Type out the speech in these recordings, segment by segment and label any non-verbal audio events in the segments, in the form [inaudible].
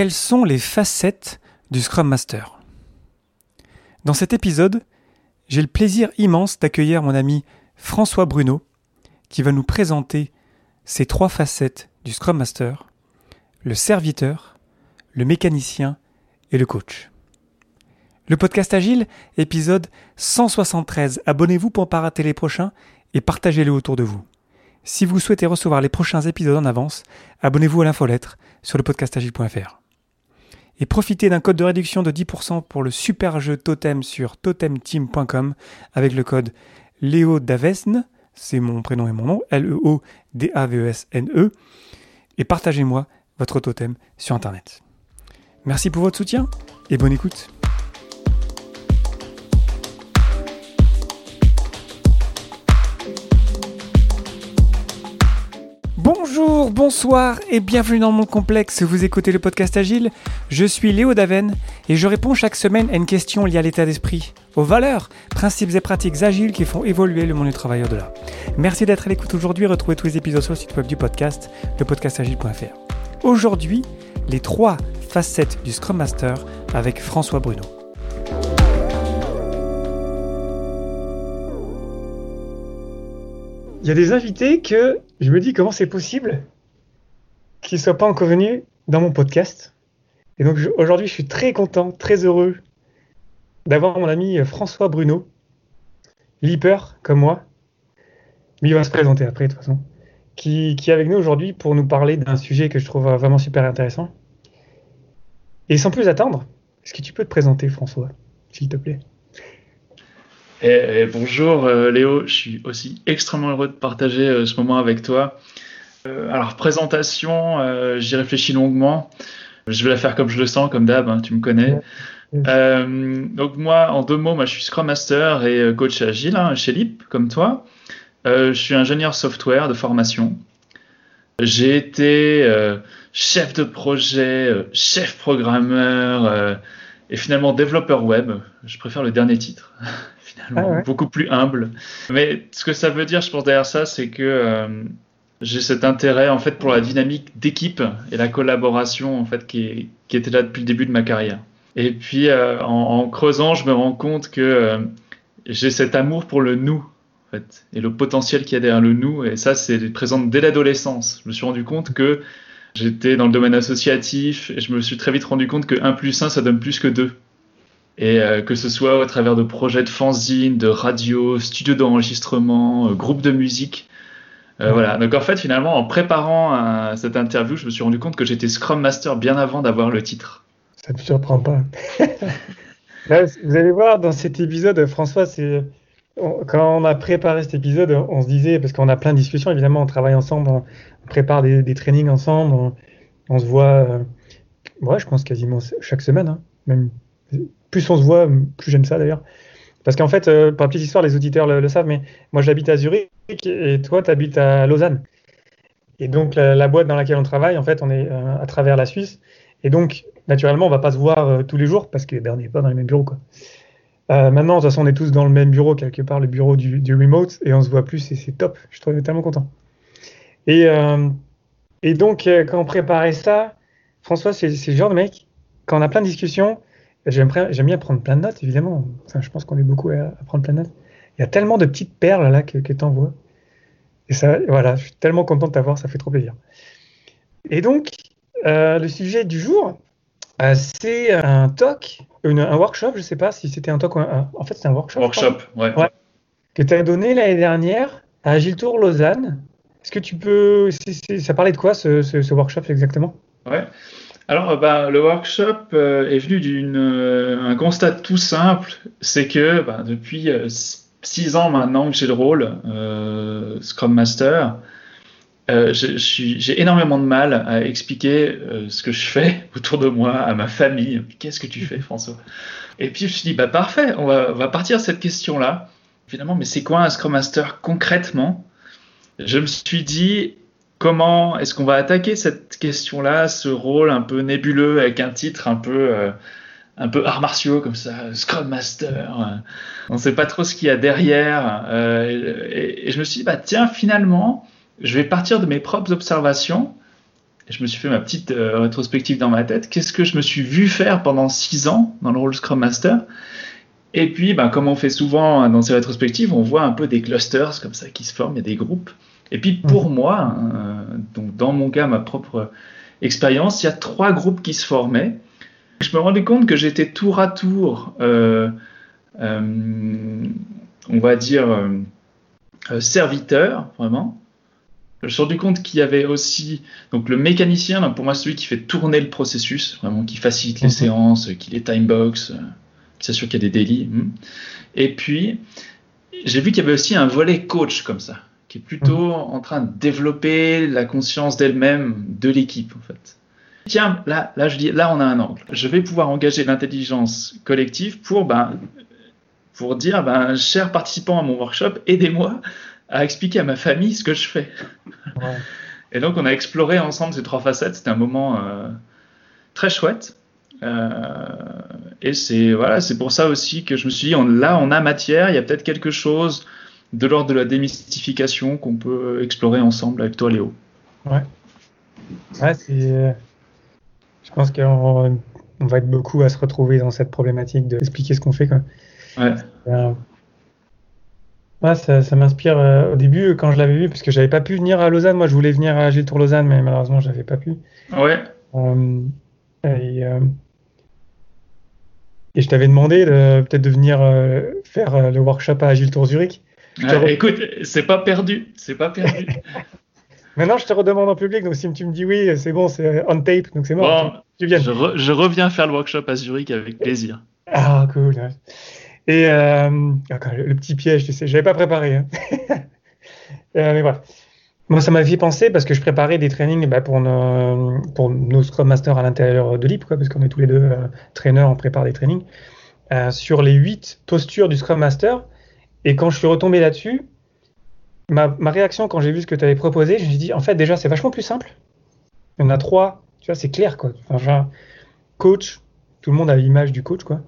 Quelles sont les facettes du Scrum Master? Dans cet épisode, j'ai le plaisir immense d'accueillir mon ami François Bruno, qui va nous présenter ces trois facettes du Scrum Master, le serviteur, le mécanicien et le coach. Le podcast Agile, épisode 173. Abonnez-vous pour ne pas rater les prochains et partagez-le autour de vous. Si vous souhaitez recevoir les prochains épisodes en avance, abonnez-vous à l'infolettre sur le podcastagile.fr. Et profitez d'un code de réduction de 10% pour le super jeu Totem sur totemteam.com avec le code Léo Davesne, c'est mon prénom et mon nom, L-E-O-D-A-V-E-S-N-E, e. et partagez-moi votre totem sur Internet. Merci pour votre soutien et bonne écoute. Bonjour, bonsoir et bienvenue dans mon complexe. Vous écoutez le podcast Agile. Je suis Léo Daven et je réponds chaque semaine à une question liée à l'état d'esprit, aux valeurs, principes et pratiques agiles qui font évoluer le monde du travail au-delà. Merci d'être à l'écoute aujourd'hui. Retrouvez tous les épisodes sur le site web du podcast, lepodcastagile.fr. Aujourd'hui, les trois facettes du Scrum Master avec François Bruno. Il y a des invités que je me dis comment c'est possible qu'ils ne soient pas encore venus dans mon podcast. Et donc aujourd'hui, je suis très content, très heureux d'avoir mon ami François Bruno, leaper comme moi. Lui il va se présenter après de toute façon. Qui est avec nous aujourd'hui pour nous parler d'un sujet que je trouve vraiment super intéressant. Et sans plus attendre, est-ce que tu peux te présenter François, s'il te plaît? Et, bonjour euh, Léo, je suis aussi extrêmement heureux de partager euh, ce moment avec toi. Euh, alors présentation, j'y réfléchis longuement. Je vais la faire comme je le sens, comme d'hab, hein, tu me connais. donc moi, en deux mots, moi, je suis Scrum Master et coach agile hein, chez LIP, comme toi. je suis ingénieur software de formation. J'ai été chef de projet, chef programmeur et finalement développeur web. Je préfère le dernier titre. [laughs] Ah beaucoup plus humble. Mais ce que ça veut dire, je pense, derrière ça, c'est que euh, j'ai cet intérêt en fait pour la dynamique d'équipe et la collaboration en fait qui, qui, était là depuis le début de ma carrière. Et puis euh, en, creusant, je me rends compte que euh, j'ai cet amour pour le nous en fait, et le potentiel qu'il y a derrière le nous. Et ça, c'est présent dès l'adolescence. Je me suis rendu compte que j'étais dans le domaine associatif et je me suis très vite rendu compte que 1 plus 1, ça donne plus que 2. Et euh, que ce soit au travers de projets de fanzine, de radio, studio d'enregistrement, euh, groupe de musique. Euh, voilà. Donc en fait, finalement, en préparant cette interview, je me suis rendu compte que j'étais Scrum Master bien avant d'avoir le titre. Ça ne me surprend pas. [laughs] vous allez voir, dans cet épisode, François, c'est quand on a préparé cet épisode, on se disait, parce qu'on a plein de discussions, évidemment, on travaille ensemble, on prépare des, trainings ensemble, on, se voit, moi, je pense quasiment chaque semaine, hein, même plus on se voit, plus j'aime ça d'ailleurs. Parce qu'en fait, euh, par petite histoire, les auditeurs le, savent, mais moi j'habite à Zurich et toi tu habites à Lausanne. Et donc la, boîte dans laquelle on travaille, en fait, on est euh, à travers la Suisse. Et donc, naturellement, on va pas se voir euh, tous les jours parce que ben, on n'est pas dans les mêmes bureaux. Quoi. Maintenant, de toute façon, on est tous dans le même bureau, quelque part, le bureau du, remote, et on se voit plus et c'est top. Je suis tellement content. Et, et donc, quand on préparait ça, François, c'est le genre de mec, quand on a plein de discussions, J'aime bien prendre plein de notes, évidemment. Je pense qu'on est beaucoup à, prendre plein de notes. Il y a tellement de petites perles là que, que tu envoies. Et ça, voilà, je suis tellement content de t'avoir, ça fait trop plaisir. Et donc, euh, le sujet du jour, euh, c'est un talk, un workshop, je ne sais pas si c'était un talk ou un, En fait, c'est un workshop. Workshop, ouais. Que tu as donné l'année dernière à Agile Tour Lausanne. Est-ce que tu peux. ça parlait de quoi ce, ce, ce workshop exactement? Ouais. Alors, bah, le workshop euh, est venu d'un euh, constat tout simple, c'est que bah, depuis euh, six ans maintenant que j'ai le rôle Scrum Master, j'ai énormément de mal à expliquer ce que je fais [laughs] autour de moi, à ma famille. Qu'est-ce que tu fais, François? Et puis je me suis dit, bah parfait, on va, partir de cette question-là. Finalement, mais c'est quoi un Scrum Master concrètement? Je me suis dit, comment est-ce qu'on va attaquer cette question-là, ce rôle un peu nébuleux avec un titre un peu euh, un peu arts martiaux comme ça, Scrum Master? on ne sait pas trop ce qu'il y a derrière. Euh, et, je me suis dit bah tiens finalement, je vais partir de mes propres observations. je me suis fait ma petite rétrospective dans ma tête. Qu'est-ce que je me suis vu faire pendant six ans dans le rôle Scrum Master? Et puis, ben, comme on fait souvent dans ces rétrospectives, on voit un peu des clusters comme ça qui se forment, il y a des groupes. Et puis pour moi, donc dans mon cas, ma propre expérience, il y a trois groupes qui se formaient. Je me rendais compte que j'étais tour à tour, euh, euh, on va dire, euh, serviteur, vraiment. Je me suis rendu compte qu'il y avait aussi donc le mécanicien, pour moi celui qui fait tourner le processus, vraiment qui facilite les mhm. séances, qui les timebox, qui s'assure qu'il y a des délits. Hmm. Et puis j'ai vu qu'il y avait aussi un volet coach comme ça, qui est plutôt mhm. en train de développer la conscience d'elle-même de l'équipe en fait tiens, là, là, je dis, là, on a un angle. Je vais pouvoir engager l'intelligence collective pour, ben, pour dire, ben, chers participants à mon workshop, aidez-moi à expliquer à ma famille ce que je fais. Et donc, on a exploré ensemble ces trois facettes. C'était un moment euh, très chouette. Euh, et c'est voilà, c'est pour ça aussi que je me suis dit, là, on a matière. Il y a peut-être quelque chose de l'ordre de la démystification qu'on peut explorer ensemble avec toi, Léo. Ouais. Ouais, c'est je pense qu'on va être beaucoup à se retrouver dans cette problématique d'expliquer ce qu'on fait. Quoi. Ouais. Euh, ça, m'inspire. Euh, au début, quand je l'avais vu, parce que j'avais pas pu venir à Lausanne, moi je voulais venir à Gilles Tour Lausanne, mais malheureusement, j'avais pas pu. Ouais. Euh, et, et, je t'avais demandé de, peut-être de venir faire le workshop à Gilles Tour Zurich. Écoute, c'est pas perdu, c'est pas perdu. [laughs] Maintenant, je te redemande en public, donc si tu me dis oui, c'est bon, c'est on tape, donc c'est mort. tu, viens. Je, reviens faire le workshop à Zurich avec plaisir. Ah, cool. Et euh, le, petit piège, tu sais, j'avais pas préparé. Hein. [laughs] euh, mais voilà. Moi, ça m'a fait penser parce que je préparais des trainings bah, pour, nos, Scrum Masters à l'intérieur de l'IP, parce qu'on est tous les deux euh, traîneurs, on prépare des trainings, euh, sur les huit postures du Scrum Master. Et quand je suis retombé là-dessus, ma, réaction quand j'ai vu ce que tu avais proposé, je me suis dit, en fait, déjà, c'est vachement plus simple. Il y en a trois, tu vois, c'est clair, quoi. Enfin, coach, tout le monde a l'image du coach, quoi.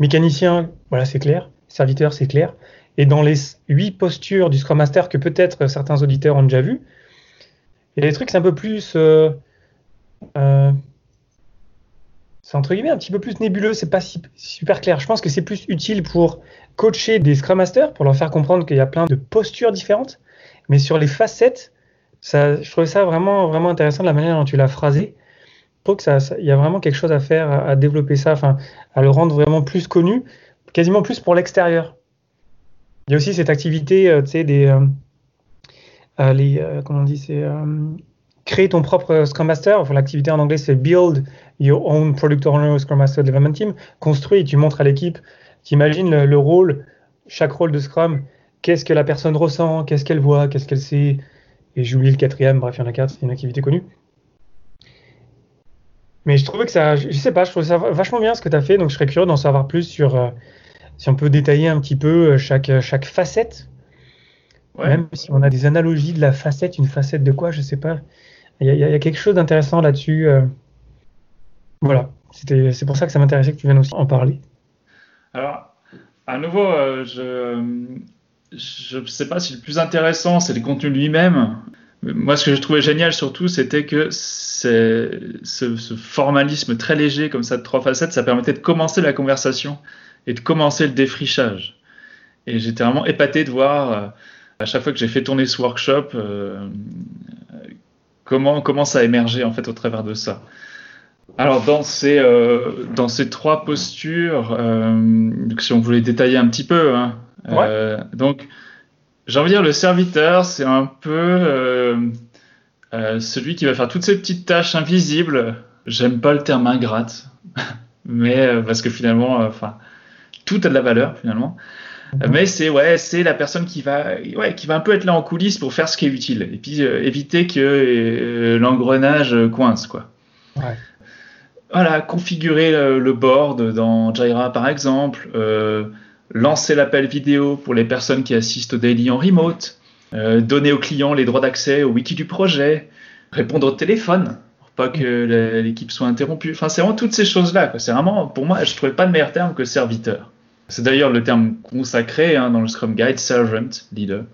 Mécanicien, voilà, c'est clair. Serviteur, c'est clair. Et dans les huit postures du Scrum Master que peut-être certains auditeurs ont déjà vu, il y a des trucs, c'est un peu plus. Euh, euh, c'est entre guillemets un petit peu plus nébuleux, c'est pas super clair. Je pense que c'est plus utile pour coacher des Scrum Masters pour leur faire comprendre qu'il y a plein de postures différentes. Mais sur les facettes, ça, je trouvais ça vraiment, vraiment intéressant de la manière dont tu l'as phrasé. Trouve qu'il ça, y a vraiment quelque chose à faire, à, développer ça, enfin, à le rendre vraiment plus connu, quasiment plus pour l'extérieur. Il y a aussi cette activité, euh, tu sais, des. Euh, euh, comment on dit, c'est créer ton propre Scrum Master. Enfin, l'activité en anglais, c'est Build Your Own Product Owner Scrum Master Development Team. Construis tu montres à l'équipe T'imagines le, le, rôle, chaque rôle de Scrum, qu'est-ce que la personne ressent, qu'est-ce qu'elle voit, qu'est-ce qu'elle sait. Et j'ai oublié le quatrième, bref, il y en a quatre, c'est une activité connue. Mais je trouvais que ça, je sais pas, je trouvais ça vachement bien ce que tu as fait, donc je serais curieux d'en savoir plus sur euh, si on peut détailler un petit peu euh, chaque, chaque facette. Même si on a des analogies de la facette, une facette de quoi, je sais pas. Il y, a quelque chose d'intéressant là-dessus. Euh. Voilà, c'est pour ça que ça m'intéressait que tu viennes aussi en parler. Alors, à nouveau, euh, je ne sais pas si le plus intéressant, c'est le contenu lui-même. Moi, ce que je trouvais génial surtout, c'était que ce, ce, formalisme très léger, comme ça, de trois facettes, ça permettait de commencer la conversation et de commencer le défrichage. Et j'étais vraiment épaté de voir, euh, à chaque fois que j'ai fait tourner ce workshop, euh, comment, comment ça a émergé en fait au travers de ça. Alors dans ces, euh, dans ces trois postures, si on voulait détailler un petit peu, hein, euh, donc j'ai envie de dire le serviteur, c'est un peu celui qui va faire toutes ces petites tâches invisibles. J'aime pas le terme ingrate, [laughs] mais parce que finalement, enfin, tout a de la valeur finalement. Mhm. Mais c'est ouais, c'est la personne qui va, ouais, qui va un peu être là en coulisses pour faire ce qui est utile et puis éviter que l'engrenage coince quoi. Ouais voilà, configurer le, board dans Jira par exemple, euh, lancer l'appel vidéo pour les personnes qui assistent au daily en remote, euh, donner aux clients les droits d'accès au wiki du projet, répondre au téléphone pour pas que l'équipe soit interrompue. Enfin, c'est vraiment toutes ces choses-là. C'est vraiment, pour moi, je trouvais pas de meilleur terme que serviteur. C'est d'ailleurs le terme consacré hein, dans le Scrum Guide, servant, leader.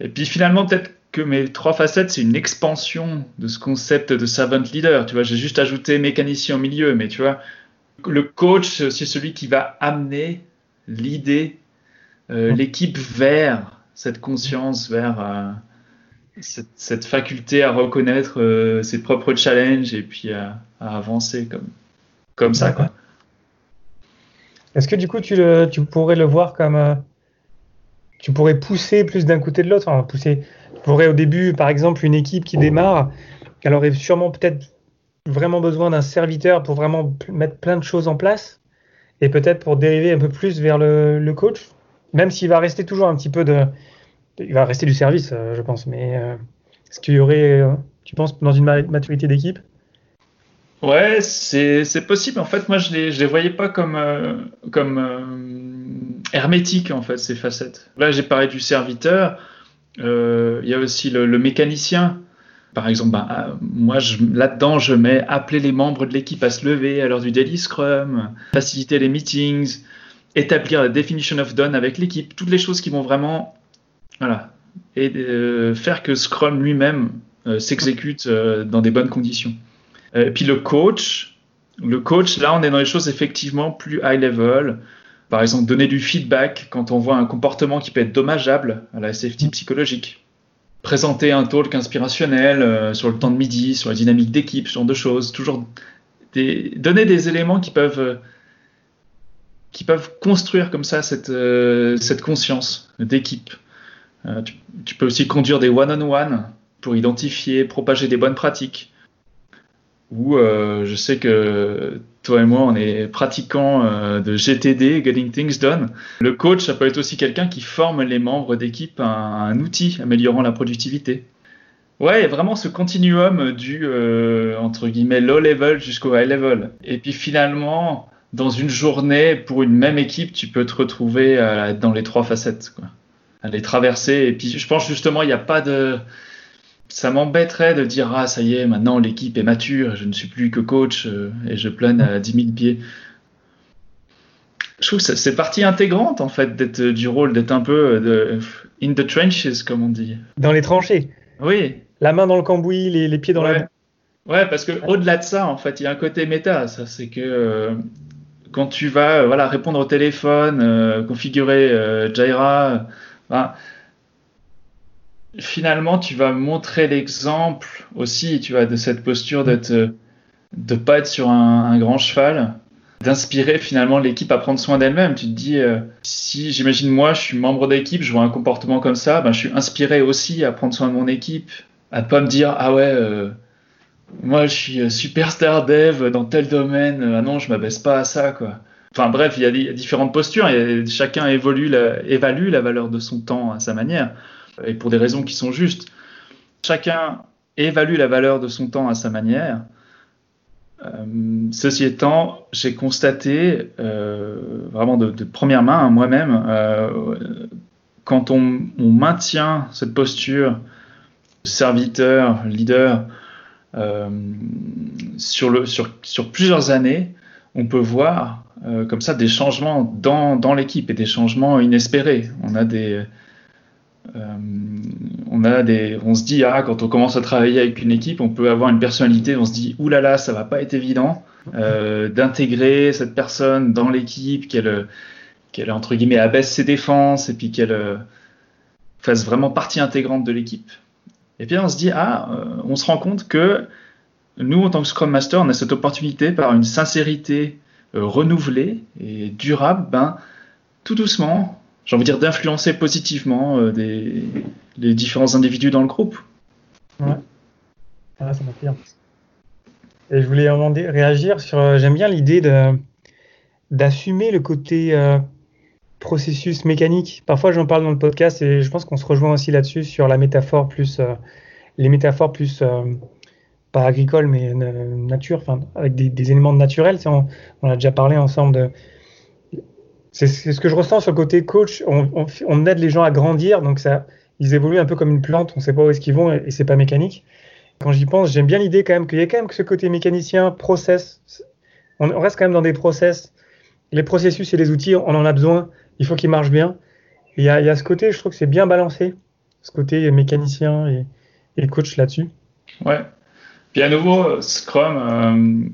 Et puis finalement, peut-être que mes trois facettes, c'est une expansion de ce concept de servant leader. Tu vois, j'ai juste ajouté mécanicien au milieu, mais tu vois, le coach, c'est celui qui va amener l'idée, euh, l'équipe vers cette conscience, vers euh, cette, cette, faculté à reconnaître euh, ses propres challenges et puis à, à avancer comme, comme ça. Quoi. Est-ce que du coup, tu, le, tu, pourrais le voir comme. Tu pourrais pousser plus d'un côté de l'autre enfin, pousser, Tu pourrais au début, par exemple, une équipe qui démarre, elle aurait sûrement peut-être vraiment besoin d'un serviteur pour vraiment mettre plein de choses en place et peut-être pour dériver un peu plus vers le, coach, même s'il va rester toujours un petit peu de. Il va rester du service, euh, je pense, mais euh, est-ce qu'il y aurait, euh, tu penses, dans une maturité d'équipe? Ouais, c'est possible. En fait, moi, je les, je les voyais pas comme, comme hermétiques, en fait, ces facettes. Là, j'ai parlé du serviteur. Il y a aussi le mécanicien. Par exemple, bah, euh, moi, là-dedans, je mets appeler les membres de l'équipe à se lever à l'heure du daily scrum, faciliter les meetings, établir la definition of done avec l'équipe, toutes les choses qui vont vraiment, voilà, et euh, faire que Scrum lui-même euh, s'exécute dans des bonnes conditions. Puis le coach, le coach, là, on est dans les choses effectivement plus high level. Par exemple, donner du feedback quand on voit un comportement qui peut être dommageable à la safety psychologique. Présenter un talk inspirationnel euh, sur le temps de midi, sur la dynamique d'équipe, ce genre de choses. Toujours donner des éléments qui peuvent, euh, qui peuvent construire comme ça cette, euh, cette conscience d'équipe. Tu, peux aussi conduire des one-on-one -on -one pour identifier, propager des bonnes pratiques euh, je sais que toi et moi, on est pratiquants euh, de GTD, Getting Things Done. Le coach, ça peut être aussi quelqu'un qui forme les membres d'équipe à, un outil améliorant la productivité. Ouais, a vraiment ce continuum du, euh, entre guillemets, low level jusqu'au high level. Et puis finalement, dans une journée, pour une même équipe, tu peux te retrouver euh, dans les trois facettes, quoi. À les traverser. Et puis je pense justement, il n'y a pas de ça m'embêterait de dire ah ça y est maintenant l'équipe est mature je ne suis plus que coach euh, et je plane à 10 000 pieds. Je trouve que c'est partie intégrante en fait d'être du rôle d'être un peu de, in the trenches comme on dit. Dans les tranchées. Oui. La main dans le cambouis les, les pieds dans ouais. la ouais parce que au-delà de ça en fait il y a un côté méta ça c'est que euh, quand tu vas euh, voilà répondre au téléphone euh, configurer euh, ben, finalement, tu vas montrer l'exemple aussi, tu vois, de cette posture de pas être sur un, grand cheval, d'inspirer finalement l'équipe à prendre soin d'elle-même. Tu te dis, euh, si j'imagine moi, je suis membre d'équipe, je vois un comportement comme ça, ben, je suis inspiré aussi à prendre soin de mon équipe, à pas me dire, ah ouais, euh, moi je suis superstar dev dans tel domaine, ah non, je m'abaisse pas à ça, quoi. Enfin bref, il y a, différentes postures chacun évalue la valeur de son temps à sa manière et pour des raisons qui sont justes. Chacun évalue la valeur de son temps à sa manière. Euh, ceci étant, j'ai constaté euh, vraiment de, première main hein, moi-même, euh, quand on, maintient cette posture serviteur, leader, sur, plusieurs années, on peut voir comme ça des changements dans, dans l'équipe et des changements inespérés. On a des, on a des, on se dit ah quand on commence à travailler avec une équipe, on peut avoir une personnalité, on se dit oulala là là, ça va pas être évident euh, d'intégrer cette personne dans l'équipe, qu'elle qu'elle entre guillemets abaisse ses défenses et puis qu'elle euh, fasse vraiment partie intégrante de l'équipe. Et puis on se dit ah, euh, on se rend compte que nous en tant que Scrum Master, on a cette opportunité par une sincérité euh, renouvelée et durable, ben tout doucement, j'ai envie de dire, d'influencer positivement euh, les différents individus dans le groupe. Ouais, ah, ça m'attire. Et je voulais réagir sur. Euh, J'aime bien l'idée d'assumer le côté euh, processus mécanique. Parfois, j'en parle dans le podcast et je pense qu'on se rejoint aussi là-dessus sur la métaphore plus les métaphores plus pas agricoles mais nature, avec des, des, éléments naturels. On, on, a déjà parlé ensemble de c'est ce que je ressens sur le côté coach. On, aide les gens à grandir, donc ça, ils évoluent un peu comme une plante. On ne sait pas où est-ce qu'ils vont et, et c'est pas mécanique. Quand j'y pense, j'aime bien l'idée quand même qu'il y ait quand même ce côté mécanicien, process. On, reste quand même dans des process. Les processus et les outils, on en a besoin. Il faut qu'ils marchent bien. Il y, a, ce côté, je trouve que c'est bien balancé. ce côté mécanicien et, coach là-dessus. Ouais. Puis à nouveau, Scrum, euh,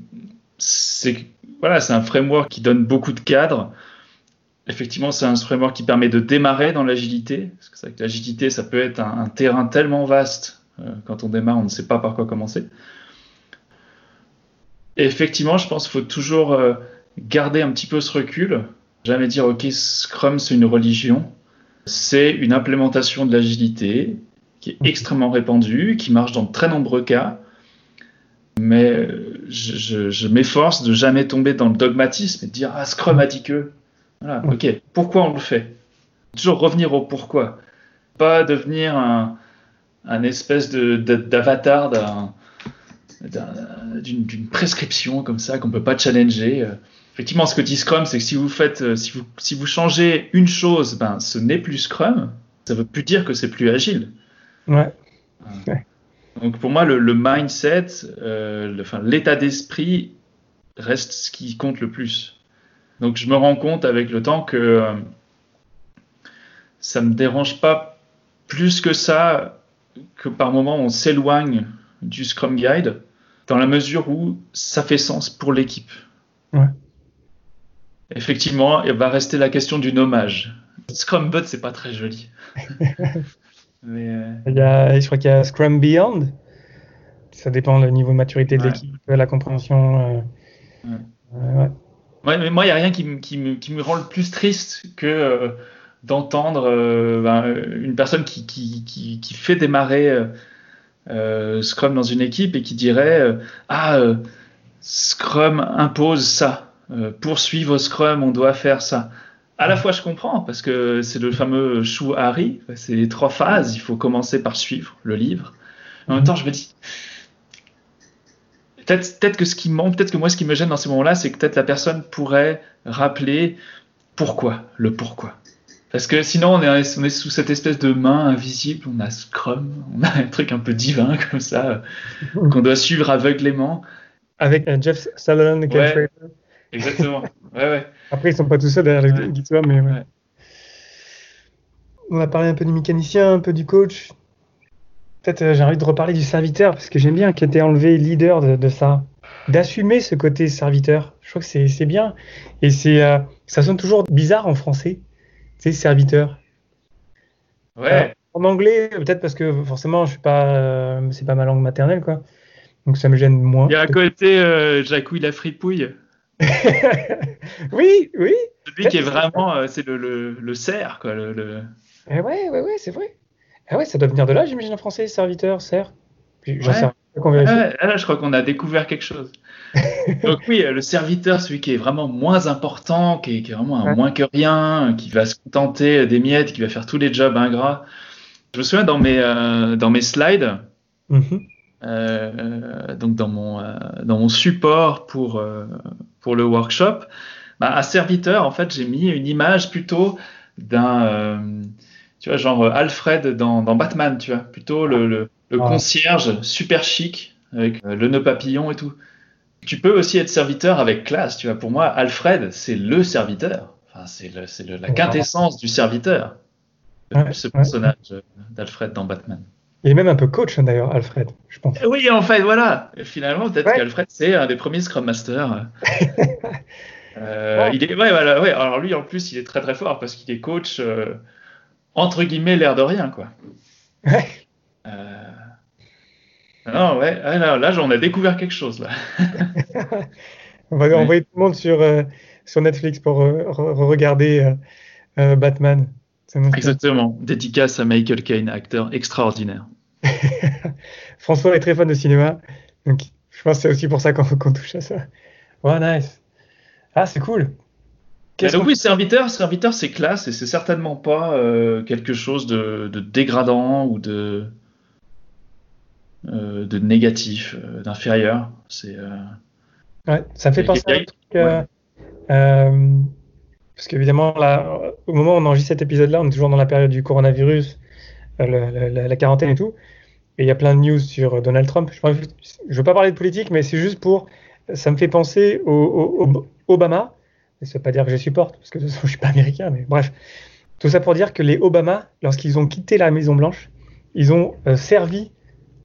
c'est voilà, c'est un framework qui donne beaucoup de cadres. Effectivement, c'est un framework qui permet de démarrer dans l'agilité. Parce que c'est que l'agilité, ça peut être un, terrain tellement vaste. Euh, quand on démarre, on ne sait pas par quoi commencer. Effectivement, je pense qu'il faut toujours euh, garder un petit peu ce recul. Jamais dire, OK, Scrum, c'est une religion. C'est une implémentation de l'agilité qui est extrêmement répandue, qui marche dans de très nombreux cas. Mais je, je, m'efforce de jamais tomber dans le dogmatisme et de dire Ah, Scrum a dit que. Voilà, ok, pourquoi on le fait Toujours revenir au pourquoi. Pas devenir un, un espèce d'avatar d'une prescription comme ça qu'on peut pas challenger. Effectivement, ce que dit Scrum, c'est que si vous faites, si vous, si vous changez une chose, ben, ce n'est plus Scrum. Ça veut plus dire que c'est plus agile. Ouais. ouais. Donc pour moi, le, mindset, euh, l'état d'esprit reste ce qui compte le plus. Donc je me rends compte avec le temps que euh, ça me dérange pas plus que ça que par moment on s'éloigne du Scrum Guide dans la mesure où ça fait sens pour l'équipe. Ouais. Effectivement, il va rester la question du nommage. Scrum Bot, c'est pas très joli. [laughs] Mais euh, il y a, je crois qu'il y a Scrum Beyond. Ça dépend du niveau de maturité de l'équipe, la compréhension. Euh, ouais. Moi, il n'y a rien qui, me, rend le plus triste que euh, d'entendre ben, une personne qui, fait démarrer Scrum dans une équipe et qui dirait Ah, Scrum impose ça. pour suivre Scrum, on doit faire ça à la fois je comprends parce que c'est le fameux chou Harry, c'est les trois phases, il faut commencer par suivre le livre. En même temps, je me dis peut-être que ce qui manque, peut-être que moi ce qui me gêne dans ces moments-là, c'est que peut-être la personne pourrait rappeler pourquoi, le pourquoi. Parce que sinon, on est, on est sous cette espèce de main invisible, on a Scrum, on a un truc un peu divin comme ça, [laughs] qu'on doit suivre aveuglément. Avec un Jeff Sutherland et ouais, Exactement. [laughs] Ouais, ouais. Après, ils sont pas tous seuls derrière le GitHub, mais ouais. On va parler un peu du mécanicien, un peu du coach. Peut-être euh, j'ai envie de reparler du serviteur, parce que j'aime bien qu'il ait enlevé leader de, ça. D'assumer ce côté serviteur. Je crois que c'est bien. Et c'est euh, ça sonne toujours bizarre en français. C'est serviteur. Ouais. en anglais, peut-être parce que forcément, je suis pas, euh, c'est pas ma langue maternelle, quoi. Donc ça me gêne moins. Il y a à côté Jacouille la fripouille. [laughs] oui, oui. Celui qui est vraiment, c'est le, le, le, cerf, quoi. Le, le... Eh ouais, ouais, ouais, c'est vrai. Ah ouais, ça doit venir de là, j'imagine en français, serviteur. Puis, ouais. Sais, ah, là, je crois qu'on a découvert quelque chose. [laughs] Donc oui, le serviteur, celui qui est vraiment moins important, qui est, qui est vraiment un ouais. moins que rien, qui va se contenter des miettes, qui va faire tous les jobs ingrats. Je me souviens dans mes, euh, dans mes slides, mm -hmm. euh, donc dans mon, euh, dans mon support pour, pour le workshop, bah, à serviteur, en fait, j'ai mis une image plutôt d'un, tu vois, genre Alfred dans, dans, Batman, tu vois, plutôt le, le, le ah. concierge super chic avec euh, le nœud papillon et tout. Tu peux aussi être serviteur avec classe, tu vois. Pour moi, Alfred, c'est le serviteur. Enfin, c'est la quintessence du serviteur. Ouais, ce personnage ouais. d'Alfred dans Batman. Il est même un peu coach hein, d'ailleurs, Alfred, je pense. Oui, en fait, voilà. Finalement, peut-être ouais. qu'Alfred, c'est un des premiers Scrum Masters. [laughs] euh, il est, voilà. Alors lui, en plus, il est très très fort parce qu'il est coach, euh, entre guillemets, l'air de rien, quoi. Ouais. Euh... Non, ouais, là, là, on a découvert quelque chose, là. [laughs] on va envoyer tout le monde sur, euh, sur Netflix pour re regarder euh, Batman. Exactement. Dédicace à Michael Caine, acteur extraordinaire. [laughs] François est très fan de cinéma, donc je pense que c'est aussi pour ça qu'on qu touche à ça. Ouais, nice. Ah, c'est cool. Donc oui, serviteur, serviteur, c'est classe et c'est certainement pas euh, quelque chose de, de, dégradant ou de euh, de négatif, euh, d'inférieur. C'est. Euh, ouais, ça me fait penser à un truc. Ouais. Parce qu'évidemment, là, au moment où on enregistre cet épisode-là, on est toujours dans la période du coronavirus, le, la, la, quarantaine et tout. Et il y a plein de news sur Donald Trump. Je ne veux pas parler de politique, mais c'est juste pour. Ça me fait penser au, au, au Obama. Ça ne veut pas dire que je supporte, parce que de toute façon, je ne suis pas américain, mais bref. Tout ça pour dire que les Obama, lorsqu'ils ont quitté la Maison Blanche, ils ont euh, servi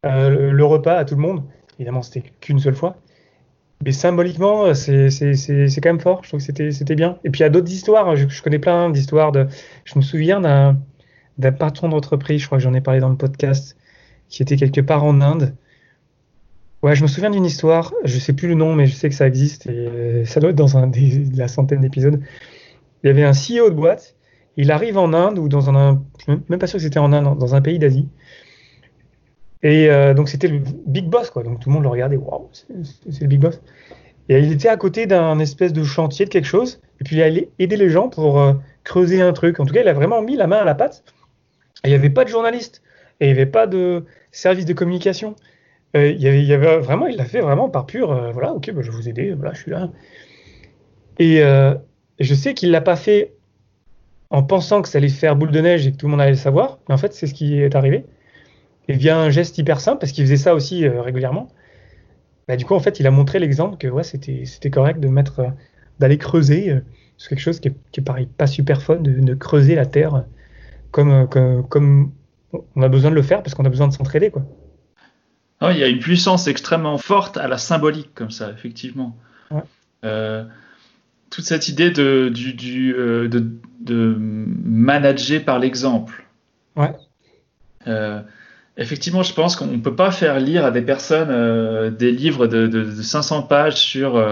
euh, le repas à tout le monde. Évidemment, c'était qu'une seule fois. Mais symboliquement, c'est quand même fort. Je trouve que c'était bien. Et puis il y a d'autres histoires. Je, je, connais plein d'histoires. Je me souviens d'un patron d'entreprise, je crois que j'en ai parlé dans le podcast, qui était quelque part en Inde. Ouais, je me souviens d'une histoire. Je sais plus le nom, mais je sais que ça existe. Et euh, ça doit être dans la centaine d'épisodes. Il y avait un CEO de boîte. Il arrive en Inde ou dans un. Je suis même pas sûr que c'était en Inde, dans un pays d'Asie. Et euh, donc c'était le big boss, quoi. Donc tout le monde le regardait, waouh, c'est le big boss. Et il était à côté d'un espèce de chantier de quelque chose, et puis il allait aider les gens pour euh, creuser un truc. En tout cas, il a vraiment mis la main à la pâte. Il n'y avait pas de journaliste, et il n'y avait pas de service de communication. Euh, il, y avait, vraiment, il l'a fait vraiment par pur, euh, voilà, ok, bah, je vais vous aider, voilà, je suis là. Et euh, je sais qu'il l'a pas fait en pensant que ça allait faire boule de neige et que tout le monde allait le savoir, mais en fait, c'est ce qui est arrivé et via un geste hyper simple, parce qu'il faisait ça aussi régulièrement, bah, du coup, en fait, il a montré l'exemple que c'était, correct de mettre, d'aller creuser. C'est quelque chose qui est, pas super fun, de, de creuser la terre comme, comme, comme, on a besoin de le faire parce qu'on a besoin de s'entraider. Quoi. Il y a une puissance extrêmement forte à la symbolique, comme ça, effectivement. Ouais. Euh, toute cette idée de, du, du, euh, de, de manager par l'exemple. Ouais. Euh, Effectivement, je pense qu'on ne peut pas faire lire à des personnes des livres de, de, de, 500 pages sur,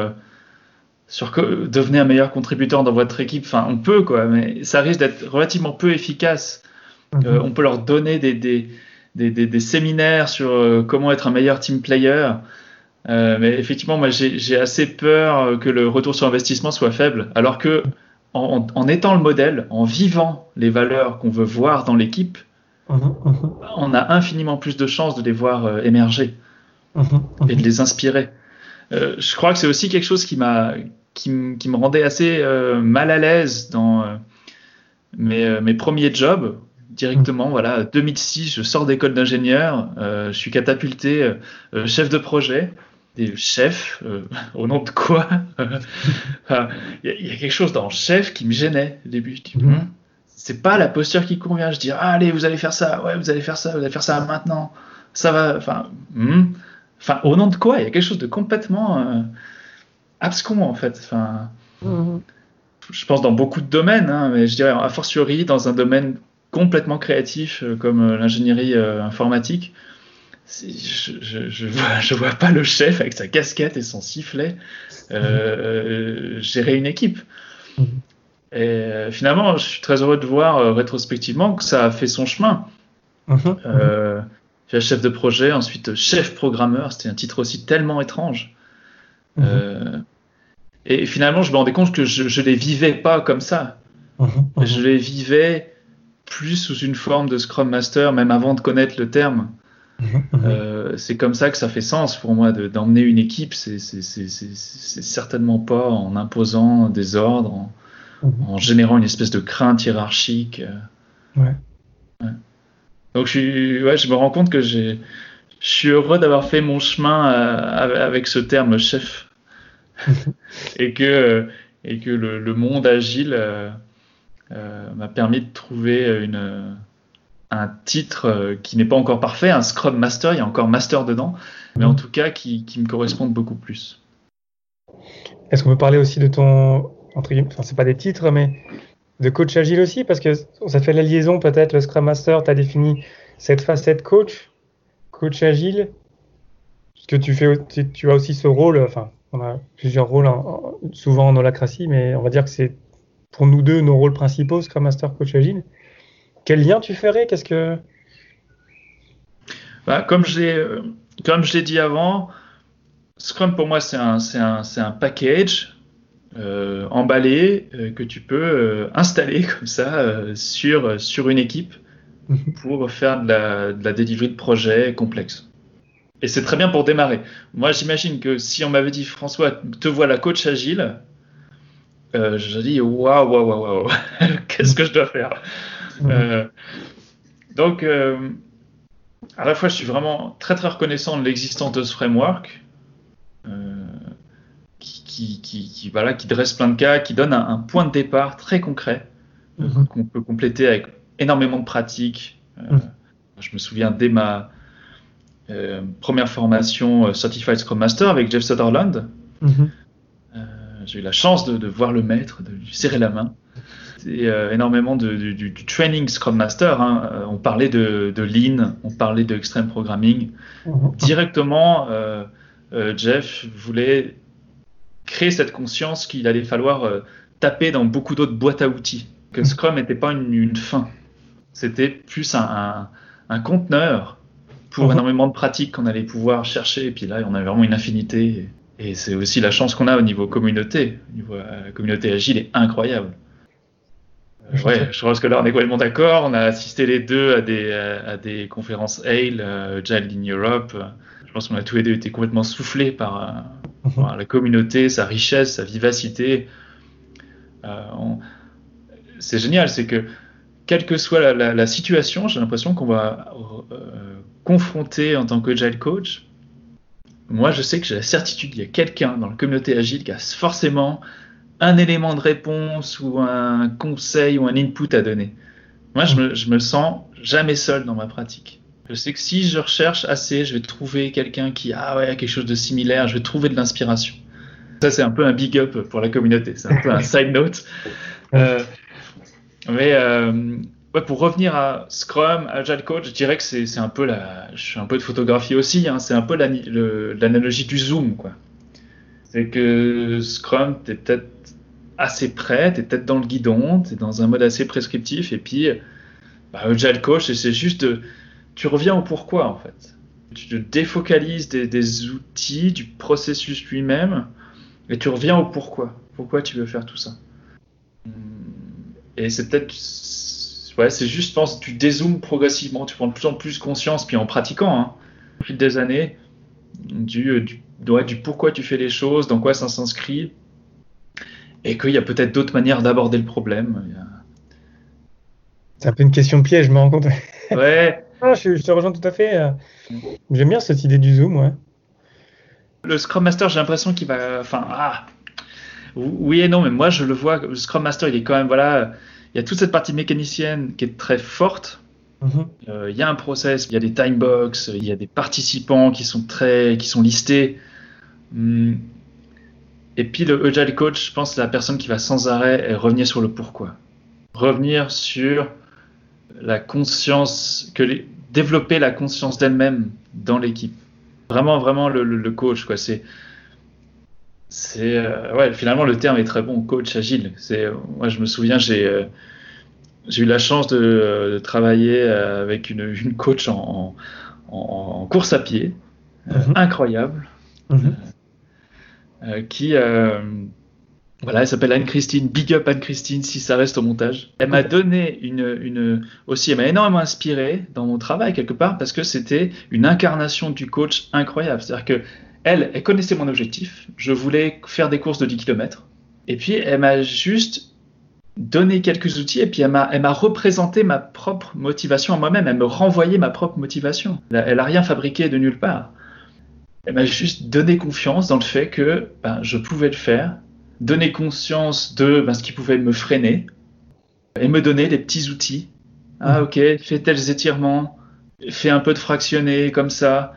sur que, devenez un meilleur contributeur dans votre équipe. Enfin, on peut, quoi, mais ça risque d'être relativement peu efficace. Mm -hmm. euh, on peut leur donner des, des, des, des séminaires sur euh, comment être un meilleur team player. Euh, mais effectivement, moi, j'ai assez peur que le retour sur investissement soit faible. Alors que, en, en étant le modèle, en vivant les valeurs qu'on veut voir dans l'équipe, Mmh, mmh. on a infiniment plus de chances de les voir euh, émerger mmh, et de les inspirer. Euh, je crois que c'est aussi quelque chose qui m'a qui, qui, me rendait assez euh, mal à l'aise dans euh, mes, mes, premiers jobs. Directement, voilà, 2006, je sors d'école d'ingénieur, je suis catapulté chef de projet des chefs, euh, [laughs] au nom de quoi [laughs] Il y, y, a quelque chose dans chef qui me gênait au début. Je dis, mm -hmm c'est pas la posture qui convient. Je dis ah, allez, vous allez faire ça, ouais, vous allez faire ça, vous allez faire ça maintenant. Ça va, enfin, hmm. enfin, au nom de quoi Il y a quelque chose de complètement euh, abscon en fait. Enfin, mmh. je pense dans beaucoup de domaines, hein, mais je dirais a fortiori dans un domaine complètement créatif euh, comme euh, l'ingénierie euh, informatique. Je, je, je, vois, [laughs] je vois pas le chef avec sa casquette et son sifflet euh, gérer une équipe. Mmh. Et finalement, je suis très heureux de voir euh, rétrospectivement que ça a fait son chemin. -huh. euh, chef de projet, ensuite chef programmeur, c'était un titre aussi tellement étrange. Et finalement, je me rendais compte que je ne les vivais pas comme ça. Je les vivais plus sous une forme de Scrum Master, même avant de connaître le terme. Euh, c'est comme ça que ça fait sens pour moi d'emmener de, une équipe. C'est certainement pas en imposant des ordres, en, en générant une espèce de crainte hiérarchique. Ouais. ouais. Donc je, suis, ouais, je me rends compte que je suis heureux d'avoir fait mon chemin euh, avec ce terme chef [laughs] et que, et que le, le monde agile euh, euh, m'a permis de trouver une, un titre qui n'est pas encore parfait, un Scrum Master, il y a encore Master dedans, mais en tout cas qui, qui me correspond beaucoup plus. Est-ce qu'on peut parler aussi de ton entre guillemets, enfin, c'est pas des titres, mais de coach agile aussi, parce que ça fait la liaison peut-être, le Scrum Master, tu as défini cette facette coach, coach agile, parce que tu, fais, tu as aussi ce rôle, enfin, on a plusieurs rôles, en, souvent en holacratie, mais on va dire que c'est pour nous deux nos rôles principaux, Scrum Master, coach agile. Quel lien tu ferais? Qu'est-ce que. Bah, comme je l'ai dit avant, Scrum pour moi c'est un, un, un package euh, emballé euh, que tu peux euh, installer [laughs] comme ça sur, sur une équipe [laughs] pour faire de la, de la de projets complexes. Et c'est très bien pour démarrer. Moi, j'imagine que si on m'avait dit François, te voilà coach agile, euh, je dis waouh, waouh, waouh, waouh, [laughs] qu'est-ce que je dois faire? Mmh. euh, Donc, euh, à la fois, je suis vraiment très très reconnaissant de l'existence de ce framework qui, qui, qui, voilà, qui dresse plein de cas, qui donne un, un, point de départ très concret mhm. qu'on peut compléter avec énormément de pratiques. Mhm. Je me souviens dès ma première formation Certified Scrum Master avec Jeff Sutherland. J'ai eu la chance de, de, voir le maître, de lui serrer la main. Euh, énormément de, du, training Scrum Master. Hein. Euh, on parlait de, de, Lean, on parlait de Extreme Programming. Mhm. Directement, euh, Jeff voulait créer cette conscience qu'il allait falloir taper dans beaucoup d'autres boîtes à outils. Que mhm. Scrum n'était pas une, fin. C'était plus un, un, conteneur pour mhm. énormément de pratiques qu'on allait pouvoir chercher. Et puis là, on avait vraiment une infinité. Et c'est aussi la chance qu'on a au niveau communauté. Au niveau, la communauté agile est incroyable. Ouais, je pense que là on est complètement d'accord. On a assisté les deux à des, à des conférences AIL, euh, Agile in Europe. Je pense qu'on a tous les deux été complètement soufflés par, euh, la communauté, sa richesse, sa vivacité. Euh, c'est génial, c'est que quelle que soit la, la, situation, j'ai l'impression qu'on va euh, confronter en tant que Agile coach. Moi, je sais que j'ai la certitude qu'il y a quelqu'un dans la communauté agile qui a forcément un élément de réponse ou un conseil ou un input à donner. Moi, je me, je me sens jamais seul dans ma pratique. Je sais que si je recherche assez, je vais trouver quelqu'un qui ah ouais, a quelque chose de similaire, je vais trouver de l'inspiration. Ça, c'est un peu un big up pour la communauté. C'est un peu un [laughs] side note. Euh, mais euh, ouais, pour revenir à Scrum, Agile Coach, je dirais que c'est un peu la. Je suis un peu de photographie aussi. Hein, c'est un peu l'analogie du zoom, quoi. C'est que Scrum, tu es peut-être assez prêt, tu es peut-être dans le guidon, tu es dans un mode assez prescriptif, et puis bah, Agile Coach, c'est juste, tu reviens au pourquoi en fait. Tu te défocalises des, outils, du processus lui-même, et tu reviens au pourquoi. Pourquoi tu veux faire tout ça? Et c'est peut-être, ouais, c'est juste, je pense, tu dézoomes progressivement, tu prends de plus en plus conscience, puis en pratiquant, hein, au fil des années, du, du, du pourquoi tu fais les choses, dans quoi ça s'inscrit, et qu'il y a peut-être d'autres manières d'aborder le problème. C'est un peu une question piège, je me rends compte. [laughs] Ouais. Ah, je, te rejoins tout à fait. Euh. J'aime bien cette idée du zoom, ouais. Le Scrum Master, j'ai l'impression qu'il va. Enfin, ah. Oui et non, mais moi je le vois. Le Scrum Master, il est quand même. Voilà. Il y a toute cette partie mécanicienne qui est très forte. Mm-hmm. Euh, il y a un process, il y a des timebox, il y a des participants qui sont très, qui sont listés. Hum, et puis le Agile Coach, je pense, c'est la personne qui va sans arrêt revenir sur le pourquoi. Revenir sur la conscience, que développer la conscience d'elle-même dans l'équipe. Vraiment, vraiment le, coach, quoi. C'est, c'est, euh, ouais, finalement le terme est très bon, coach agile. C'est, moi, je me souviens, j'ai, euh, j'ai eu la chance de, euh, travailler avec une, une coach en, en, course à pied, mm-hmm. incroyable. Euh, qui euh, voilà, elle s'appelle Anne-Christine. Big up Anne-Christine si ça reste au montage. Elle m'a donné une, une, aussi, elle m'a énormément inspiré dans mon travail quelque part parce que c'était une incarnation du coach incroyable. C'est-à-dire que elle, elle connaissait mon objectif. Je voulais faire des courses de 10 km. Et puis elle m'a juste donné quelques outils et puis elle m'a, représenté ma propre motivation à moi-même. Elle me renvoyait ma propre motivation. Elle a rien fabriqué de nulle part elle m'a juste donné confiance dans le fait que ben, je pouvais le faire, donner conscience de ben, ce qui pouvait me freiner et me donner des petits outils. Ah ok, fais tels étirements, fais un peu de fractionné comme ça,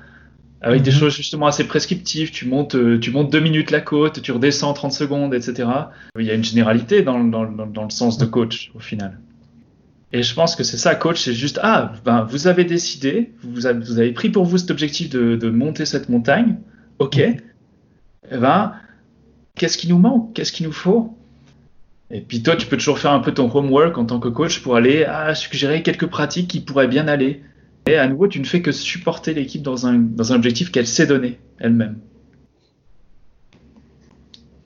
avec des mhm. choses justement assez prescriptives. Tu montes, euh, tu montes deux minutes la côte, tu redescends 30 secondes, etc. Il y a une généralité dans, dans, dans le sens de coach au final. Et je pense que c'est ça, coach, c'est juste, ah, ben, vous avez décidé, vous avez, vous avez, pris pour vous cet objectif de, de monter cette montagne, ok, mm-hmm. eh ben, qu'est-ce qui nous manque, qu'est-ce qu'il nous faut? Et puis toi, tu peux toujours faire un peu ton homework en tant que coach pour aller ah, suggérer quelques pratiques qui pourraient bien aller. Et à nouveau, tu ne fais que supporter l'équipe dans un, dans un objectif qu'elle s'est donné elle-même.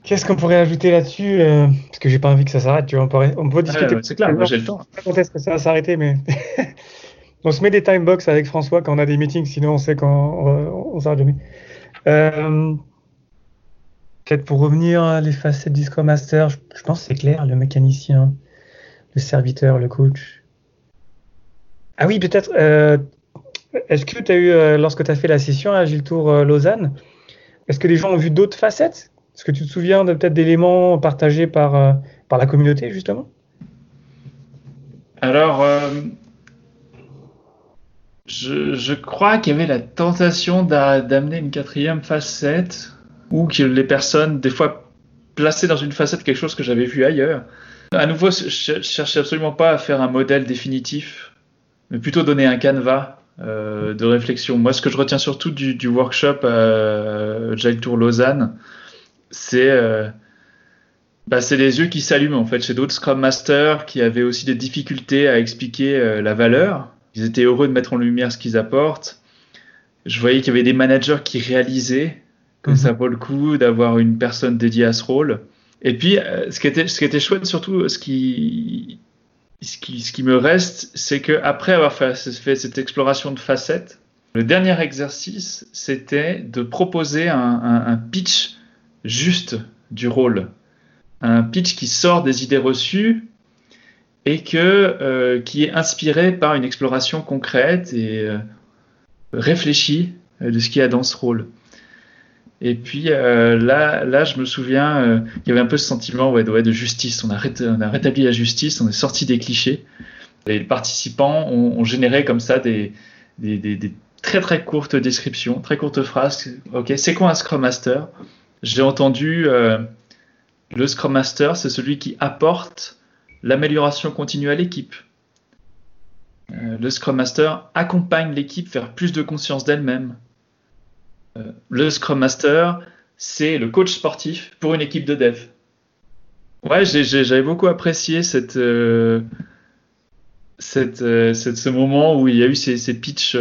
Qu'est-ce qu'on pourrait ajouter là-dessus euh, Parce que j'ai pas envie que ça s'arrête. Tu vois, on, peut, on peut discuter. c'est clair, moi j'ai le temps. Quand est-ce que ça va s'arrêter Mais [laughs] on se met des time box avec François quand on a des meetings, sinon on sait quand on, on s'arrête jamais. Euh, Peut-être pour revenir à les facettes du Scrum Master, je, pense que c'est clair, le mécanicien, le serviteur, le coach. Ah oui, peut-être. Euh, est-ce que tu as eu, euh, lorsque tu as fait la session à Gilles Tour euh, Lausanne, est-ce que les gens ont vu d'autres facettes? Est-ce que tu te souviens de peut-être d'éléments partagés par, par la communauté, justement? Alors, je, je, crois qu'il y avait la tentation d'amener une quatrième facette, ou que les personnes, des fois, plaçaient dans une facette quelque chose que j'avais vu ailleurs. À nouveau, je cherchais absolument pas à faire un modèle définitif, mais plutôt donner un canevas euh, de réflexion. Moi, ce que je retiens surtout du, du workshop euh, Agile Tour Lausanne, c'est euh, bah, les yeux qui s'allument en fait chez d'autres Scrum Masters qui avaient aussi des difficultés à expliquer euh, la valeur. Ils étaient heureux de mettre en lumière ce qu'ils apportent. Je voyais qu'il y avait des managers qui réalisaient que -hmm. ça vaut le coup d'avoir une personne dédiée à ce rôle. Et puis, euh, ce, qui était, ce qui était chouette, surtout, ce qui, ce qui, me reste, c'est que après avoir fait, cette exploration de facettes, le dernier exercice, c'était de proposer un, pitch juste du rôle. Un pitch qui sort des idées reçues et euh, qui est inspiré par une exploration concrète et euh, réfléchie de ce qu'il y a dans ce rôle. Et puis euh, là, là, je me souviens, euh, il y avait un peu ce sentiment ouais, de, ouais, de justice. On a, rétabli la justice, on est sorti des clichés. Les participants ont, généré comme ça des, très très courtes descriptions, très courtes phrases. Ok, c'est quoi un Scrum Master? J'ai entendu euh, le Scrum Master, c'est celui qui apporte l'amélioration continue à l'équipe. Euh, le Scrum Master accompagne l'équipe vers plus de conscience d'elle-même. Euh, le Scrum Master, c'est le coach sportif pour une équipe de dev. Ouais, j'avais beaucoup apprécié euh, euh, ce moment où il y a eu ces, ces pitchs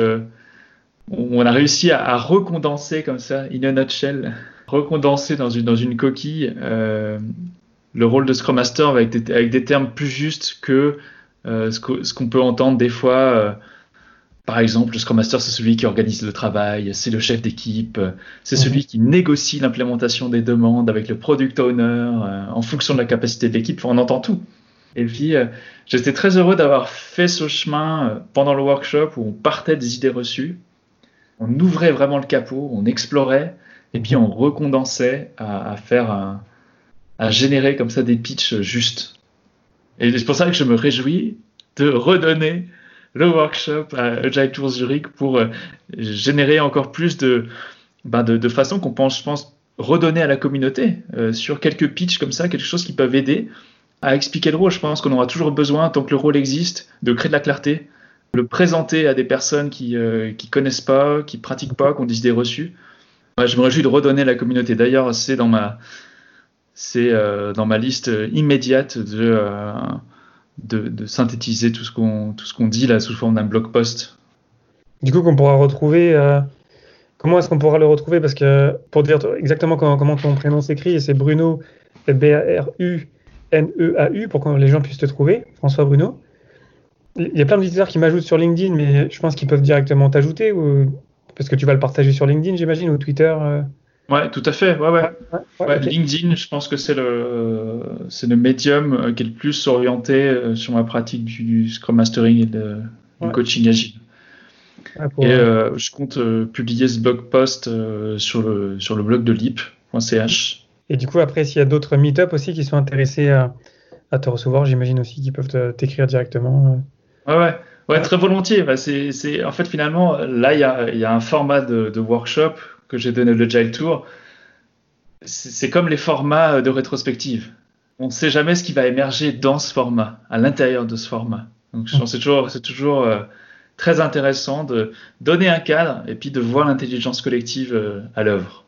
où on a réussi à, recondenser comme ça, in a nutshell, recondenser dans une, coquille le rôle de Scrum Master avec des, termes plus justes que ce qu'on peut entendre des fois par exemple, le Scrum Master, c'est celui qui organise le travail, c'est le chef d'équipe, c'est celui mhm. qui négocie l'implémentation des demandes avec le product owner euh, en fonction de la capacité de l'équipe. On entend tout. Et puis, euh, j'étais très heureux d'avoir fait ce chemin euh, pendant le workshop où on partait des idées reçues, on ouvrait vraiment le capot, on explorait, et puis on recondensait à, à faire un, à générer comme ça des pitchs justes. Et c'est pour ça que je me réjouis de redonner le workshop à Agile Tours Zurich pour euh, générer encore plus de, bah de, façon qu'on pense, je pense, redonner à la communauté euh, sur quelques pitchs comme ça, quelque chose qui peuvent aider à expliquer le rôle. Je pense qu'on aura toujours besoin, tant que le rôle existe, de créer de la clarté, le présenter à des personnes qui euh, qui connaissent pas, qui pratiquent pas, qui ont des idées reçues. Je me réjouis de redonner à la communauté. D'ailleurs, c'est dans ma c'est euh, dans ma liste immédiate de euh, de, synthétiser tout ce qu'on tout ce qu'on dit là sous forme d'un blog post. Du coup, qu'on pourra retrouver. Euh, comment est-ce qu'on pourra le retrouver? Parce que pour dire exactement comment, ton prénom s'écrit, c'est Bruno B A R U N E A U pour que les gens puissent te trouver, François Bruno. Il y a plein de visiteurs qui m'ajoutent sur LinkedIn, mais je pense qu'ils peuvent directement t'ajouter ou parce que tu vas le partager sur LinkedIn, j'imagine, ou Twitter. Euh... Ouais, tout à fait. Ouais, ouais. ouais, ouais, ouais okay. LinkedIn, je pense que c'est le c'est le médium qui est le plus orienté euh, sur ma pratique du, du Scrum Mastering et de, du coaching agile. Ah. Et euh, je compte euh, publier ce blog post euh, sur le sur le blog de lip.ch. Et du coup, après, s'il y a d'autres meet-up aussi qui sont intéressés à, à te recevoir, j'imagine aussi qu'ils peuvent t'écrire directement. Ouais, ouais. Ouais, très volontiers. Bah, c'est, en fait, finalement, là, il y a, y a un format de, de workshop que j'ai donné le Agile Tour, c'est comme les formats de rétrospective. On ne sait jamais ce qui va émerger dans ce format, à l'intérieur de ce format. Donc c'est toujours, euh, très intéressant de donner un cadre et puis de voir l'intelligence collective euh, à l'œuvre.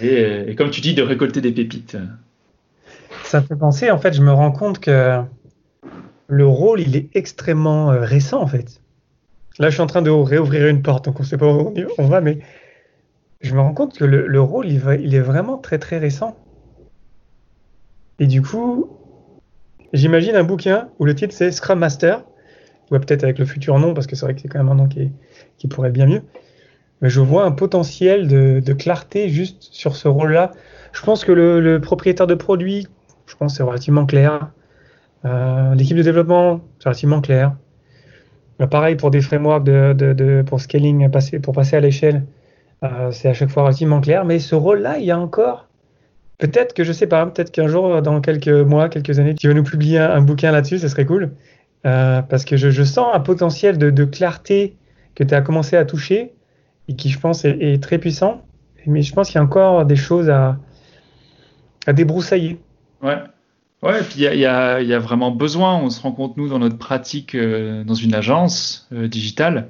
Et, et, comme tu dis, de récolter des pépites. Ça me fait penser, en fait, je me rends compte que le rôle, il est extrêmement euh, récent, en fait. Là, je suis en train de réouvrir une porte, donc on ne sait pas où on va, mais je me rends compte que le, le rôle, il, est vraiment très très récent. Et du coup, j'imagine un bouquin où le titre c'est Scrum Master, ou peut-être avec le futur nom, parce que c'est vrai que c'est quand même un nom qui, pourrait être bien mieux. Mais je vois un potentiel de, clarté juste sur ce rôle-là. Je pense que le, propriétaire de produit, je pense c'est relativement clair. Euh, L'équipe de développement, c'est relativement clair. pareil pour des frameworks de, pour scaling, pour passer à l'échelle. Euh, c'est à chaque fois relativement clair, mais ce rôle-là, il y a encore. Peut-être que je sais pas, peut-être qu'un jour, dans quelques mois, quelques années, tu vas nous publier un, bouquin là-dessus, ce serait cool. Euh, parce que je, sens un potentiel de, clarté que tu as commencé à toucher et qui, je pense, est, est très puissant. Mais je pense qu'il y a encore des choses à, débroussailler. Ouais. Ouais, et puis il y, a, vraiment besoin, on se rend compte, nous, dans notre pratique euh, dans une agence digitale,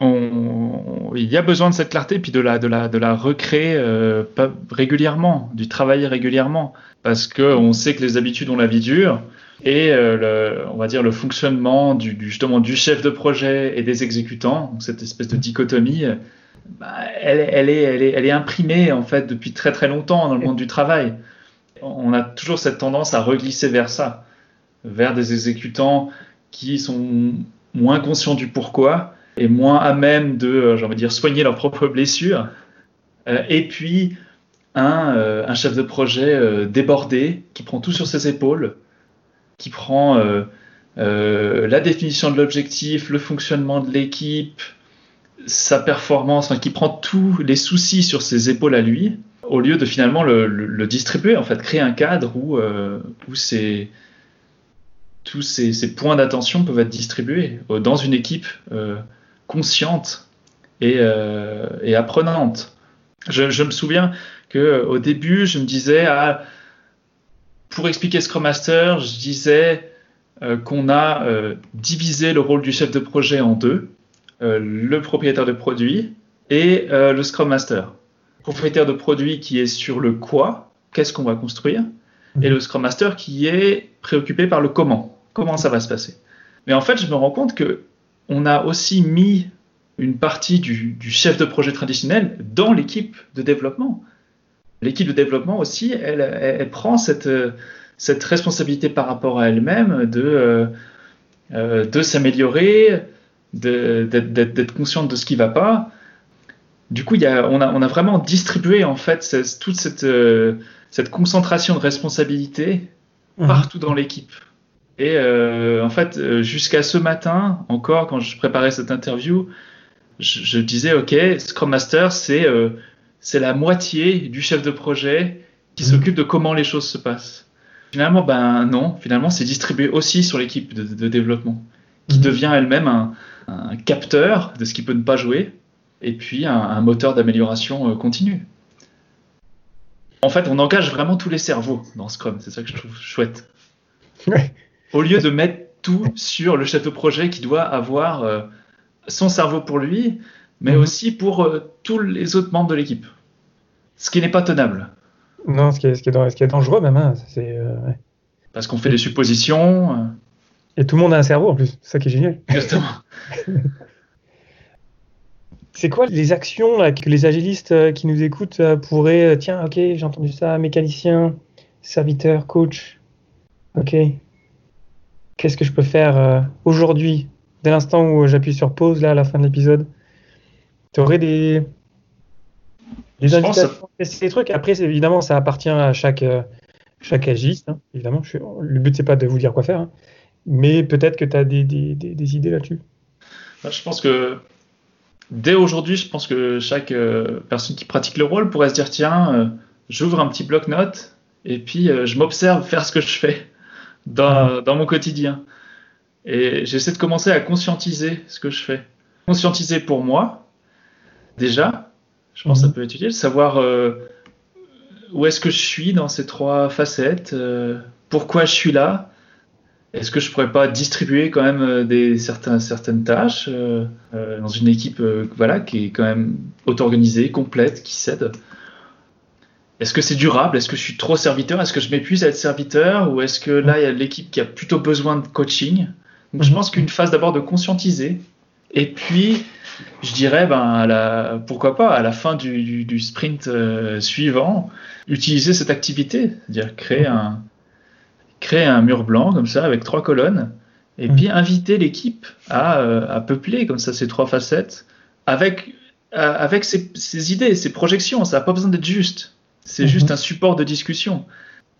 on, il y a besoin de cette clarté, puis de la, de la, recréer euh, régulièrement, du travailler régulièrement, parce qu'on sait que les habitudes ont la vie dure, et euh, le, on va dire le fonctionnement du, chef de projet et des exécutants, cette espèce de dichotomie, bah, elle, elle, est, elle, est, elle est imprimée en fait depuis très très longtemps dans le monde du travail. On a toujours cette tendance à reglisser vers ça, vers des exécutants qui sont moins conscients du pourquoi et moins à même de, euh, j'ai envie de dire, soigner leurs propres blessures. Euh, et puis un, euh, un, chef de projet débordé qui prend tout sur ses épaules, qui prend la définition de l'objectif, le fonctionnement de l'équipe, sa performance, enfin, qui prend tous les soucis sur ses épaules à lui au lieu de finalement le, le, distribuer, en fait, créer un cadre où, où ces, tous ces, points d'attention peuvent être distribués dans une équipe consciente et, euh, apprenante. Je, me souviens que au début, je me disais, ah, pour expliquer Scrum Master, je disais euh, qu'on a euh, divisé le rôle du chef de projet en deux, le propriétaire de produit et le Scrum Master propriétaire de produit qui est sur le quoi, qu'est-ce qu'on va construire, et le Scrum Master qui est préoccupé par le comment, comment ça va se passer. Mais en fait, je me rends compte que on a aussi mis une partie du, du chef de projet traditionnel dans l'équipe de développement. L'équipe de développement aussi, elle, elle, elle, prend cette, cette responsabilité par rapport à elle-même de, euh, de s'améliorer, d'être consciente de ce qui ne va pas, du coup, il y a, on, a, on, a, vraiment distribué en fait cette, toute cette, euh, cette, concentration de responsabilité mmh. partout dans l'équipe. Et euh, en fait, euh, jusqu'à ce matin, encore, quand je préparais cette interview, je, je disais, OK, Scrum Master, c'est euh, la moitié du chef de projet qui mmh. s'occupe de comment les choses se passent. Finalement, ben non, finalement, c'est distribué aussi sur l'équipe de, de, développement, qui mmh. devient elle-même un, un capteur de ce qui peut ne pas jouer et puis un, un moteur d'amélioration euh, continue. En fait, on engage vraiment tous les cerveaux dans Scrum, c'est ça que je trouve chouette. Ouais. Au lieu de mettre tout sur le de projet qui doit avoir euh, son cerveau pour lui, mais mmh. aussi pour euh, tous les autres membres de l'équipe. Ce qui n'est pas tenable. Non, ce qui est, ce qui est, ce qui est dangereux même. Hein, c'est, euh, ouais. Parce qu'on fait des suppositions. Et tout le monde a un cerveau en plus, c'est ça qui est génial. Exactement. [laughs] C'est quoi les actions là, que les agilistes qui nous écoutent pourraient, tiens, ok, j'ai entendu ça, mécanicien, serviteur, coach, ok, qu'est-ce que je peux faire euh, aujourd'hui, dès l'instant où j'appuie sur pause, là, à la fin de l'épisode Tu aurais des, des invitations à tester des trucs Après, évidemment, ça appartient à chaque, euh, chaque agiliste, hein, évidemment. Je suis, le but, c'est pas de vous dire quoi faire, hein, mais peut-être que tu as des, des, des, des idées là-dessus. Je pense que dès aujourd'hui, je pense que chaque euh, personne qui pratique le rôle pourrait se dire tiens, euh, j'ouvre un petit bloc-notes et puis euh, je m'observe faire ce que je fais dans, dans mon quotidien. Et j'essaie de commencer à conscientiser ce que je fais. Conscientiser pour moi, déjà, je pense mmh. que ça peut être utile, savoir euh, où est-ce que je suis dans ces trois facettes, euh, pourquoi je suis là, est-ce que je pourrais pas distribuer quand même euh, des certains, certaines tâches euh, dans une équipe voilà qui est quand même auto-organisée, complète, qui s'aide Est-ce que c'est durable? Est-ce que je suis trop serviteur? Est-ce que je m'épuise à être serviteur? Ou est-ce que là il y a l'équipe qui a plutôt besoin de coaching? Donc je pense qu'une phase d'abord de conscientiser. Et puis je dirais ben à la, pourquoi pas à la fin du, du, du sprint euh, suivant utiliser cette activité, c'est-à-dire créer un créer un mur blanc comme ça avec trois colonnes. Et mmh. puis inviter l'équipe à, euh, à, peupler comme ça ces trois facettes avec, euh, avec ses, ses, idées, ses projections. Ça n'a pas besoin d'être juste. C'est juste un support de discussion.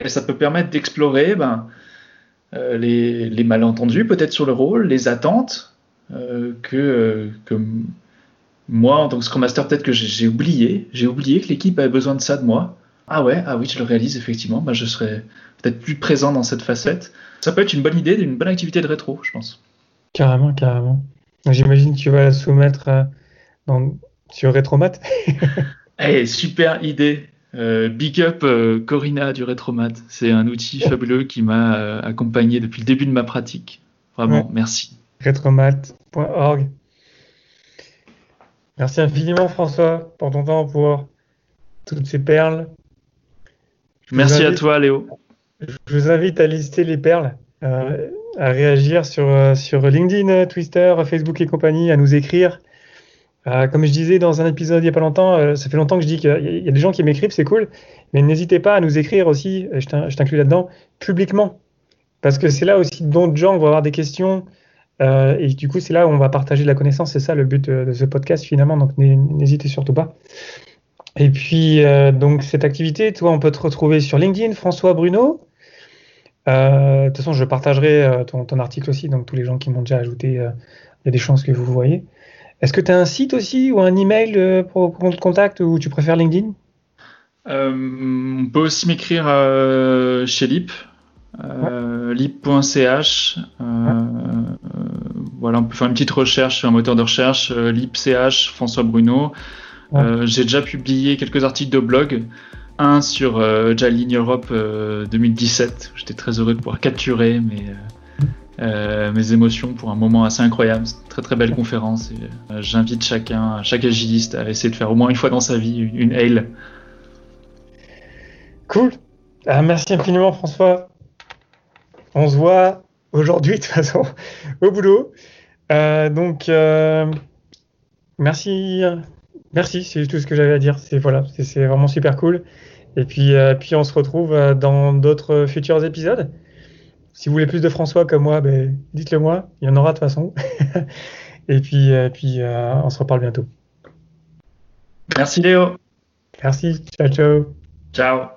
Et ça peut permettre d'explorer ben, euh, les, les, malentendus peut-être sur le rôle, les attentes euh, que, que moi en tant que Scrum Master peut-être que j'ai oublié. J'ai oublié que l'équipe avait besoin de ça de moi. Ah ouais, ah oui, je le réalise effectivement. Bah, je serai peut-être plus présent dans cette facette. Ça peut être une bonne idée, une bonne activité de rétro, je pense. Carrément, carrément. J'imagine que tu vas la soumettre euh, dans, sur Retromat. hey, super idée. Euh, big up euh, Corina du Retromat. C'est un outil fabuleux qui m'a accompagné depuis le début de ma pratique. Vraiment, merci. Retromat.org. Merci infiniment François pour ton temps, pour toutes ces perles. Merci à toi Léo. Je vous invite à lister les perles, à réagir sur, sur LinkedIn, Twitter, Facebook et compagnie, à nous écrire. Euh, comme je disais dans un épisode il n'y a pas longtemps, euh, ça fait longtemps que je dis qu'il y, a des gens qui m'écrivent, c'est cool, mais n'hésitez pas à nous écrire aussi, je t'inclus là-dedans, publiquement. Parce que c'est là aussi d'autres gens vont avoir des questions, euh, et du coup c'est là où on va partager de la connaissance, c'est ça le but de ce podcast finalement, donc n'hésitez surtout pas. Et puis, donc cette activité, toi, on peut te retrouver sur LinkedIn, François Bruno. de toute façon, je partagerai ton, ton, article aussi, donc tous les gens qui m'ont déjà ajouté, il y a des chances que vous voyez. Est-ce que tu as un site aussi ou un email euh, pour prendre contact ou tu préfères LinkedIn? Euh, On peut aussi m'écrire euh, chez Lip, lip.ch. voilà, on peut faire une petite recherche sur un moteur de recherche, lip.ch, François Bruno. J'ai déjà publié quelques articles de blog. Un sur Jaline Europe 2017. J'étais très heureux de pouvoir capturer mes, euh, mes émotions pour un moment assez incroyable. Très très belle conférence. Euh, j'invite chacun, chaque agiliste à essayer de faire au moins une fois dans sa vie une, hail. Cool. Ah, merci infiniment François. On se voit aujourd'hui [laughs] de toute façon au boulot. Euh, donc merci, merci, c'est tout ce que j'avais à dire. C'est voilà, c'est vraiment super cool. Et puis, puis on se retrouve dans d'autres futurs épisodes. Si vous voulez plus de François comme moi, ben, dites-le moi. Il y en aura de toute façon. [laughs] et puis, euh, puis euh, on se reparle bientôt. Merci Léo. Merci. Ciao, ciao. Ciao.